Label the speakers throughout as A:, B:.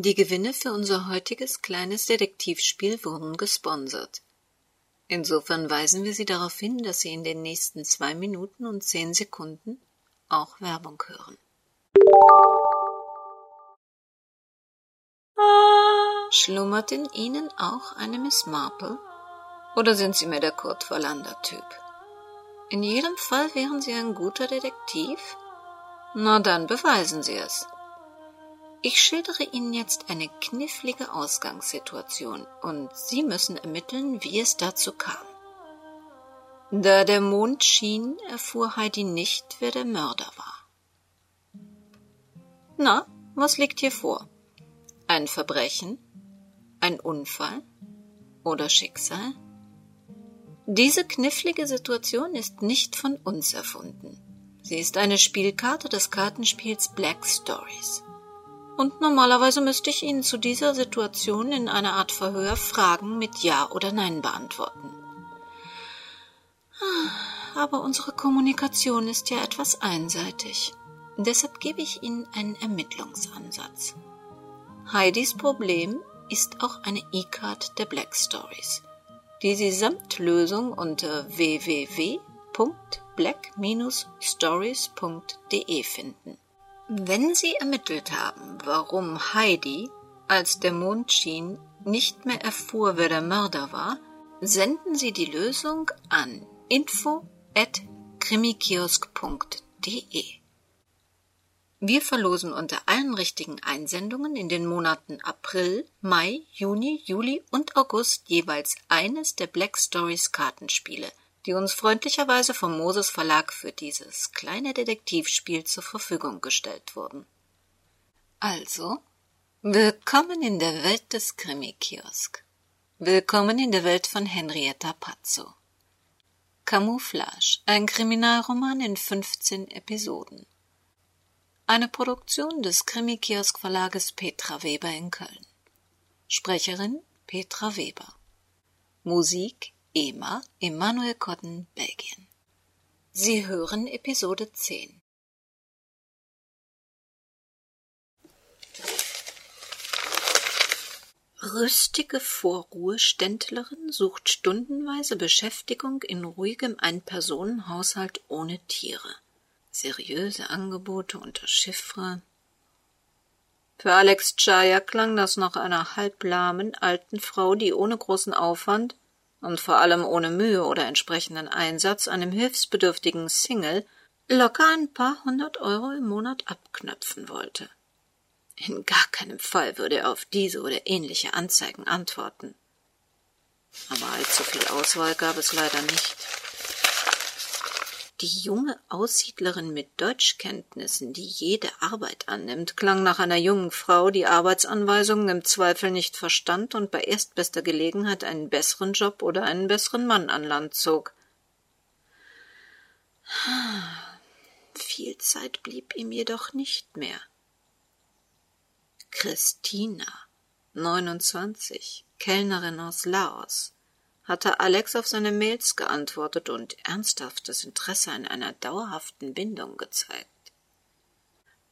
A: Die Gewinne für unser heutiges kleines Detektivspiel wurden gesponsert. Insofern weisen wir Sie darauf hin, dass Sie in den nächsten zwei Minuten und zehn Sekunden auch Werbung hören. Schlummert in Ihnen auch eine Miss Marple? Oder sind Sie mehr der Kurt Wallander-Typ? In jedem Fall wären Sie ein guter Detektiv? Na dann beweisen Sie es. Ich schildere Ihnen jetzt eine knifflige Ausgangssituation und Sie müssen ermitteln, wie es dazu kam. Da der Mond schien, erfuhr Heidi nicht, wer der Mörder war. Na, was liegt hier vor? Ein Verbrechen? Ein Unfall? Oder Schicksal? Diese knifflige Situation ist nicht von uns erfunden. Sie ist eine Spielkarte des Kartenspiels Black Stories. Und normalerweise müsste ich Ihnen zu dieser Situation in einer Art Verhör Fragen mit Ja oder Nein beantworten. Aber unsere Kommunikation ist ja etwas einseitig. Deshalb gebe ich Ihnen einen Ermittlungsansatz. Heidis Problem ist auch eine E-Card der Black Stories, die Sie samt Lösung unter www.black-stories.de finden. Wenn Sie ermittelt haben, warum Heidi, als der Mond schien, nicht mehr erfuhr, wer der Mörder war, senden Sie die Lösung an info@krimikiosk.de. Wir verlosen unter allen richtigen Einsendungen in den Monaten April, Mai, Juni, Juli und August jeweils eines der Black Stories Kartenspiele – die uns freundlicherweise vom Moses Verlag für dieses kleine Detektivspiel zur Verfügung gestellt wurden. Also, willkommen in der Welt des Krimi-Kiosk. Willkommen in der Welt von Henrietta Pazzo. Camouflage, ein Kriminalroman in 15 Episoden. Eine Produktion des Krimi-Kiosk Verlages Petra Weber in Köln. Sprecherin Petra Weber. Musik EMA, Emanuel Cotton, Belgien. Sie hören Episode 10. Rüstige Vorruheständlerin sucht stundenweise Beschäftigung in ruhigem Einpersonenhaushalt ohne Tiere. Seriöse Angebote unter Chiffre. Für Alex Chaya klang das nach einer halblahmen alten Frau, die ohne großen Aufwand und vor allem ohne Mühe oder entsprechenden Einsatz einem hilfsbedürftigen Single locker ein paar hundert Euro im Monat abknöpfen wollte. In gar keinem Fall würde er auf diese oder ähnliche Anzeigen antworten. Aber allzu viel Auswahl gab es leider nicht. Die junge Aussiedlerin mit Deutschkenntnissen, die jede Arbeit annimmt, klang nach einer jungen Frau, die Arbeitsanweisungen im Zweifel nicht verstand und bei erstbester Gelegenheit einen besseren Job oder einen besseren Mann an Land zog. Viel Zeit blieb ihm jedoch nicht mehr. Christina, neunundzwanzig, Kellnerin aus Laos, hatte Alex auf seine Mails geantwortet und ernsthaftes Interesse an einer dauerhaften Bindung gezeigt.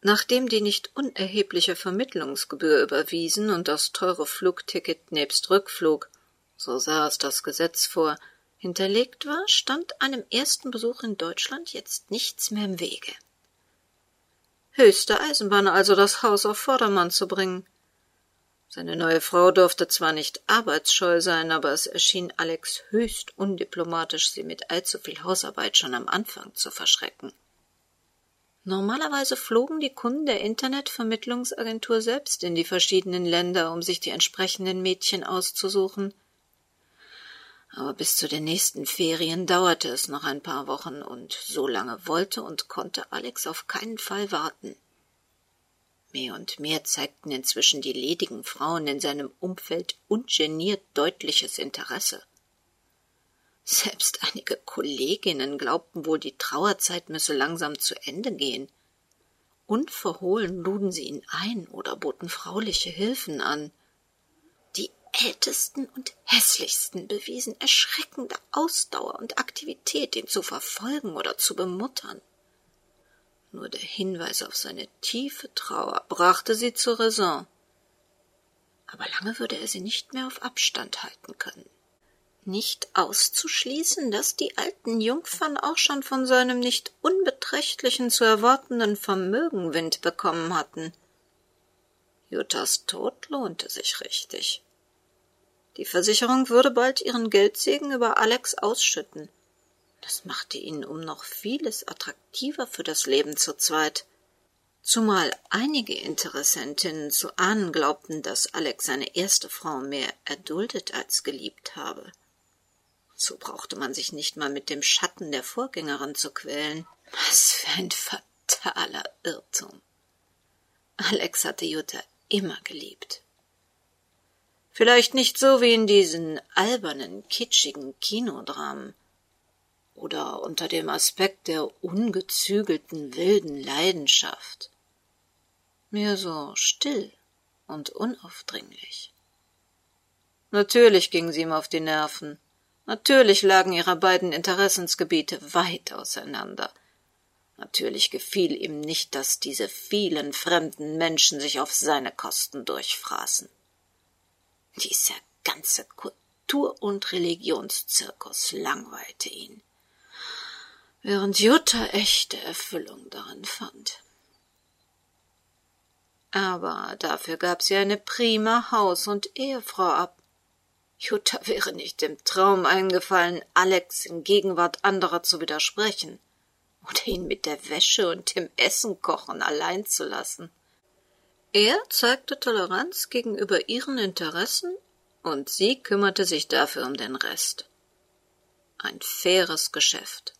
A: Nachdem die nicht unerhebliche Vermittlungsgebühr überwiesen und das teure Flugticket nebst Rückflug, so sah es das Gesetz vor, hinterlegt war, stand einem ersten Besuch in Deutschland jetzt nichts mehr im Wege. Höchste Eisenbahn also das Haus auf Vordermann zu bringen. Seine neue Frau durfte zwar nicht arbeitsscheu sein, aber es erschien Alex höchst undiplomatisch, sie mit allzu viel Hausarbeit schon am Anfang zu verschrecken. Normalerweise flogen die Kunden der Internetvermittlungsagentur selbst in die verschiedenen Länder, um sich die entsprechenden Mädchen auszusuchen. Aber bis zu den nächsten Ferien dauerte es noch ein paar Wochen, und so lange wollte und konnte Alex auf keinen Fall warten. Mehr und mehr zeigten inzwischen die ledigen Frauen in seinem Umfeld ungeniert deutliches Interesse. Selbst einige Kolleginnen glaubten wohl, die Trauerzeit müsse langsam zu Ende gehen. Unverhohlen luden sie ihn ein oder boten frauliche Hilfen an. Die Ältesten und Hässlichsten bewiesen erschreckende Ausdauer und Aktivität, ihn zu verfolgen oder zu bemuttern. Nur der Hinweis auf seine tiefe Trauer brachte sie zur Raison. aber lange würde er sie nicht mehr auf Abstand halten können. Nicht auszuschließen, dass die alten Jungfern auch schon von seinem nicht unbeträchtlichen zu erwartenden Vermögen Wind bekommen hatten. Juttas Tod lohnte sich richtig. Die Versicherung würde bald ihren Geldsegen über Alex ausschütten. Das machte ihn um noch vieles attraktiver für das Leben zu zweit. Zumal einige Interessentinnen zu ahnen glaubten, dass Alex seine erste Frau mehr erduldet als geliebt habe. So brauchte man sich nicht mal mit dem Schatten der Vorgängerin zu quälen. Was für ein fataler Irrtum. Alex hatte Jutta immer geliebt. Vielleicht nicht so wie in diesen albernen, kitschigen Kinodramen oder unter dem Aspekt der ungezügelten wilden Leidenschaft. Mehr so still und unaufdringlich. Natürlich ging sie ihm auf die Nerven. Natürlich lagen ihre beiden Interessensgebiete weit auseinander. Natürlich gefiel ihm nicht, dass diese vielen fremden Menschen sich auf seine Kosten durchfraßen. Dieser ganze Kultur- und Religionszirkus langweilte ihn, während Jutta echte Erfüllung darin fand. Aber dafür gab sie eine prima Haus- und Ehefrau ab, Jutta wäre nicht im Traum eingefallen, Alex in Gegenwart anderer zu widersprechen oder ihn mit der Wäsche und dem Essen kochen allein zu lassen. Er zeigte Toleranz gegenüber ihren Interessen und sie kümmerte sich dafür um den Rest. Ein faires Geschäft,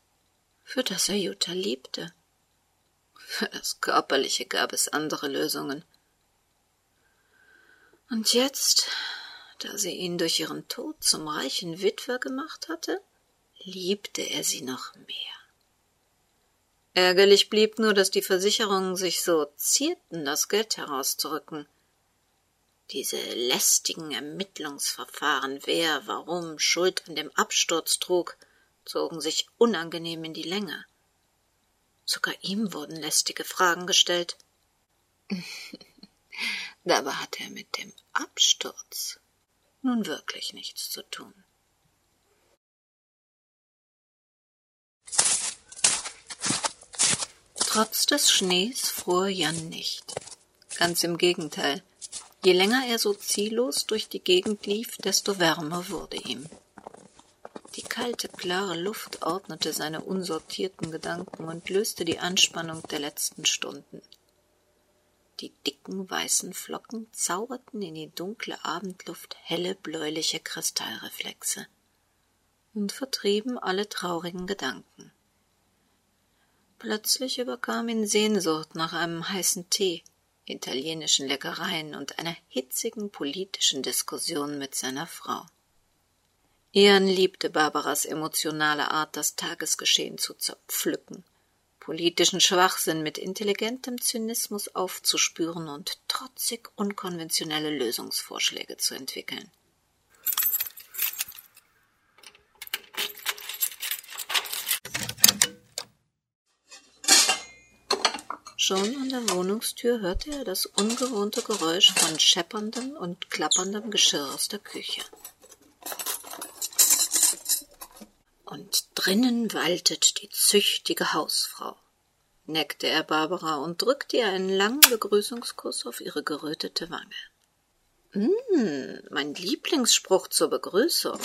A: für das er Jutta liebte. Für das Körperliche gab es andere Lösungen. Und jetzt da sie ihn durch ihren Tod zum reichen Witwer gemacht hatte, liebte er sie noch mehr. Ärgerlich blieb nur, dass die Versicherungen sich so zierten, das Geld herauszurücken. Diese lästigen Ermittlungsverfahren, wer, warum Schuld an dem Absturz trug, zogen sich unangenehm in die Länge. Sogar ihm wurden lästige Fragen gestellt. Dabei hatte er mit dem Absturz nun wirklich nichts zu tun. Trotz des Schnees fror Jan nicht. Ganz im Gegenteil. Je länger er so ziellos durch die Gegend lief, desto wärmer wurde ihm. Die kalte, klare Luft ordnete seine unsortierten Gedanken und löste die Anspannung der letzten Stunden. Die dicken weißen Flocken zauberten in die dunkle Abendluft helle bläuliche Kristallreflexe und vertrieben alle traurigen Gedanken. Plötzlich überkam ihn Sehnsucht nach einem heißen Tee, italienischen Leckereien und einer hitzigen politischen Diskussion mit seiner Frau. Ian liebte Barbaras emotionale Art, das Tagesgeschehen zu zerpflücken politischen Schwachsinn mit intelligentem Zynismus aufzuspüren und trotzig unkonventionelle Lösungsvorschläge zu entwickeln. Schon an der Wohnungstür hörte er das ungewohnte Geräusch von schepperndem und klapperndem Geschirr aus der Küche. Und drinnen waltet die züchtige Hausfrau, neckte er Barbara und drückte ihr einen langen Begrüßungskuss auf ihre gerötete Wange. Hm, mein Lieblingsspruch zur Begrüßung.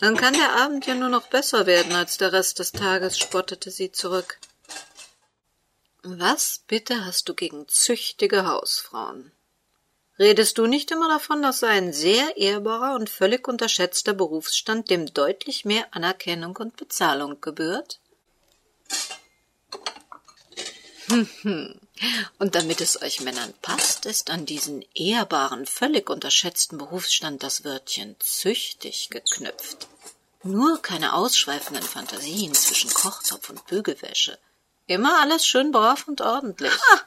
A: Dann kann der Abend ja nur noch besser werden als der Rest des Tages, spottete sie zurück. Was bitte hast du gegen züchtige Hausfrauen? Redest du nicht immer davon, das sei ein sehr ehrbarer und völlig unterschätzter Berufsstand, dem deutlich mehr Anerkennung und Bezahlung gebührt? Und damit es euch Männern passt, ist an diesen ehrbaren, völlig unterschätzten Berufsstand das Wörtchen züchtig geknüpft. Nur keine ausschweifenden Fantasien zwischen Kochtopf und Bügelwäsche. Immer alles schön brav und ordentlich. Ha!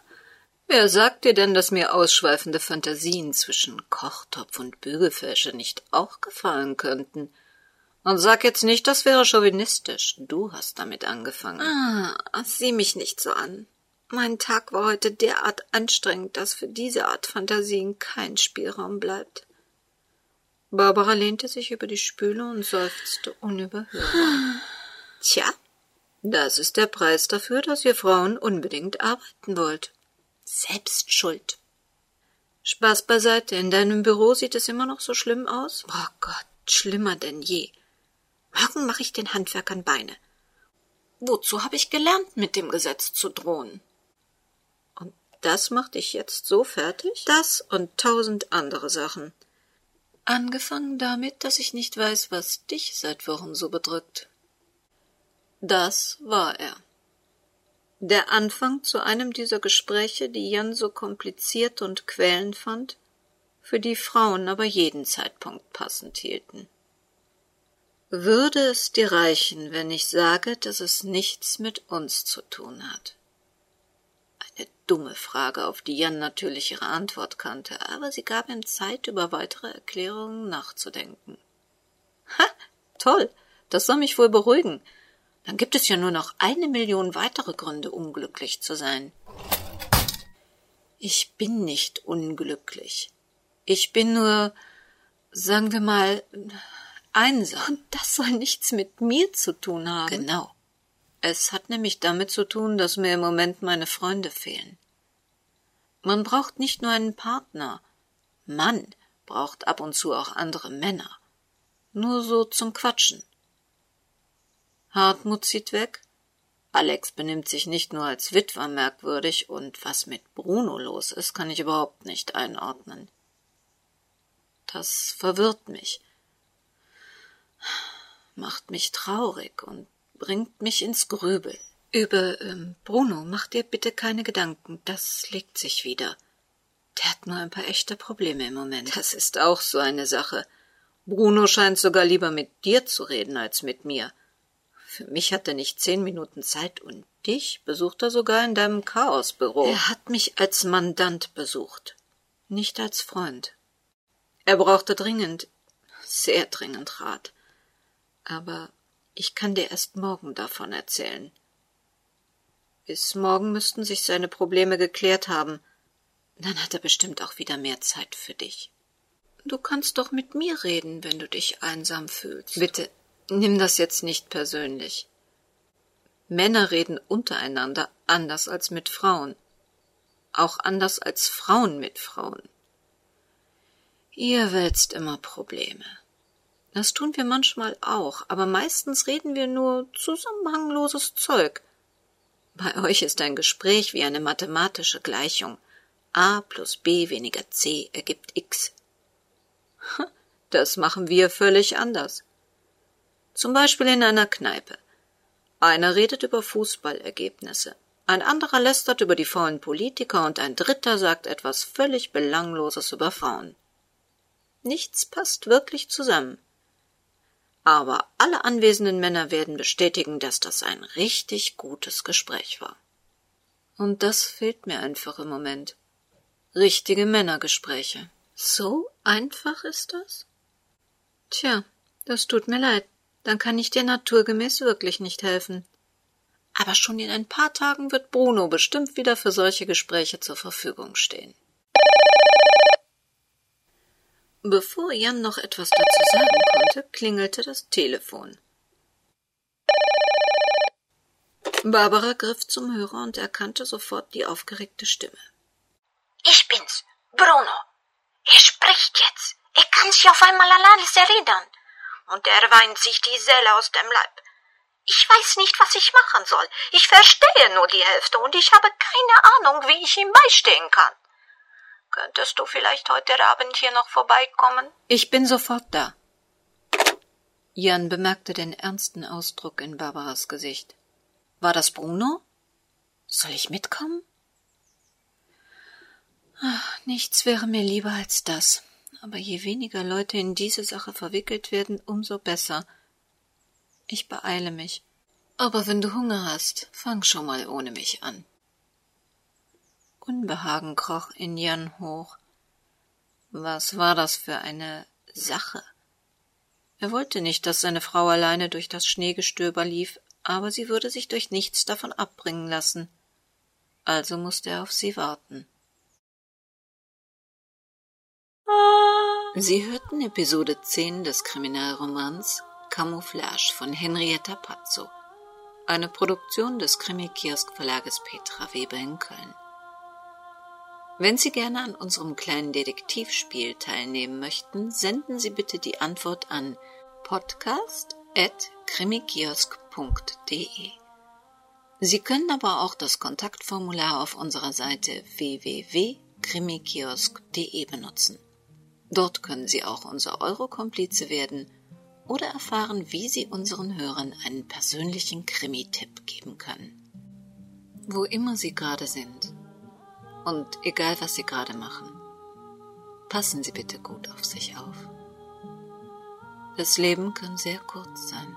A: Wer sagt dir denn, dass mir ausschweifende Fantasien zwischen Kochtopf und Bügelfäsche nicht auch gefallen könnten? Und sag jetzt nicht, das wäre chauvinistisch. Du hast damit angefangen. Ah, sieh mich nicht so an. Mein Tag war heute derart anstrengend, dass für diese Art Fantasien kein Spielraum bleibt. Barbara lehnte sich über die Spüle und seufzte unüberhörbar. Tja, das ist der Preis dafür, dass ihr Frauen unbedingt arbeiten wollt. Selbst schuld. Spaß beiseite, in deinem Büro sieht es immer noch so schlimm aus? Oh Gott, schlimmer denn je. Morgen mache ich den Handwerkern Beine. Wozu habe ich gelernt, mit dem Gesetz zu drohen? Und das macht dich jetzt so fertig? Das und tausend andere Sachen. Angefangen damit, dass ich nicht weiß, was dich seit Wochen so bedrückt. Das war er. Der Anfang zu einem dieser Gespräche, die Jan so kompliziert und quälend fand, für die Frauen aber jeden Zeitpunkt passend hielten. Würde es dir reichen, wenn ich sage, dass es nichts mit uns zu tun hat? Eine dumme Frage, auf die Jan natürlich ihre Antwort kannte, aber sie gab ihm Zeit, über weitere Erklärungen nachzudenken. Ha, toll, das soll mich wohl beruhigen. Dann gibt es ja nur noch eine Million weitere Gründe, unglücklich zu sein. Ich bin nicht unglücklich. Ich bin nur, sagen wir mal, einsam. Und das soll nichts mit mir zu tun haben. Genau. Es hat nämlich damit zu tun, dass mir im Moment meine Freunde fehlen. Man braucht nicht nur einen Partner. Mann braucht ab und zu auch andere Männer. Nur so zum Quatschen. Hartmut zieht weg. Alex benimmt sich nicht nur als Witwer merkwürdig, und was mit Bruno los ist, kann ich überhaupt nicht einordnen. Das verwirrt mich, macht mich traurig und bringt mich ins Grübeln. Über ähm, Bruno mach dir bitte keine Gedanken, das legt sich wieder. Der hat nur ein paar echte Probleme im Moment. Das ist auch so eine Sache. Bruno scheint sogar lieber mit dir zu reden als mit mir. Für mich hat er nicht zehn Minuten Zeit und dich besucht er sogar in deinem Chaosbüro. Er hat mich als Mandant besucht, nicht als Freund. Er brauchte dringend, sehr dringend Rat. Aber ich kann dir erst morgen davon erzählen. Bis morgen müssten sich seine Probleme geklärt haben. Dann hat er bestimmt auch wieder mehr Zeit für dich. Du kannst doch mit mir reden, wenn du dich einsam fühlst. Bitte, Nimm das jetzt nicht persönlich. Männer reden untereinander anders als mit Frauen. Auch anders als Frauen mit Frauen. Ihr wälzt immer Probleme. Das tun wir manchmal auch, aber meistens reden wir nur zusammenhangloses Zeug. Bei euch ist ein Gespräch wie eine mathematische Gleichung. a plus b weniger c ergibt x. Das machen wir völlig anders. Zum Beispiel in einer Kneipe. Einer redet über Fußballergebnisse, ein anderer lästert über die faulen Politiker und ein dritter sagt etwas völlig Belangloses über Frauen. Nichts passt wirklich zusammen. Aber alle anwesenden Männer werden bestätigen, dass das ein richtig gutes Gespräch war. Und das fehlt mir einfach im Moment. Richtige Männergespräche. So einfach ist das? Tja, das tut mir leid dann kann ich dir naturgemäß wirklich nicht helfen. Aber schon in ein paar Tagen wird Bruno bestimmt wieder für solche Gespräche zur Verfügung stehen. Bevor Jan noch etwas dazu sagen konnte, klingelte das Telefon. Barbara griff zum Hörer und erkannte sofort die aufgeregte Stimme.
B: Ich bin's, Bruno. Er spricht jetzt. Er kann sich auf einmal an alles erinnern und er weint sich die Seele aus dem Leib. Ich weiß nicht, was ich machen soll. Ich verstehe nur die Hälfte und ich habe keine Ahnung, wie ich ihm beistehen kann. Könntest du vielleicht heute Abend hier noch vorbeikommen?
A: Ich bin sofort da. Jan bemerkte den ernsten Ausdruck in Barbaras Gesicht. War das Bruno? Soll ich mitkommen? Ach, nichts wäre mir lieber als das aber je weniger Leute in diese Sache verwickelt werden, umso besser. Ich beeile mich. Aber wenn du Hunger hast, fang schon mal ohne mich an. Unbehagen kroch in Jan hoch. Was war das für eine Sache? Er wollte nicht, dass seine Frau alleine durch das Schneegestöber lief, aber sie würde sich durch nichts davon abbringen lassen. also musste er auf sie warten. Sie hörten Episode 10 des Kriminalromans Camouflage von Henrietta Pazzo, eine Produktion des Krimi-Kiosk-Verlages Petra Weber in Köln. Wenn Sie gerne an unserem kleinen Detektivspiel teilnehmen möchten, senden Sie bitte die Antwort an podcast.krimikiosk.de. Sie können aber auch das Kontaktformular auf unserer Seite www.krimikiosk.de benutzen. Dort können Sie auch unser Eurokomplize werden oder erfahren, wie Sie unseren Hörern einen persönlichen Krimi-Tipp geben können. Wo immer Sie gerade sind und egal was Sie gerade machen, passen Sie bitte gut auf sich auf. Das Leben kann sehr kurz sein.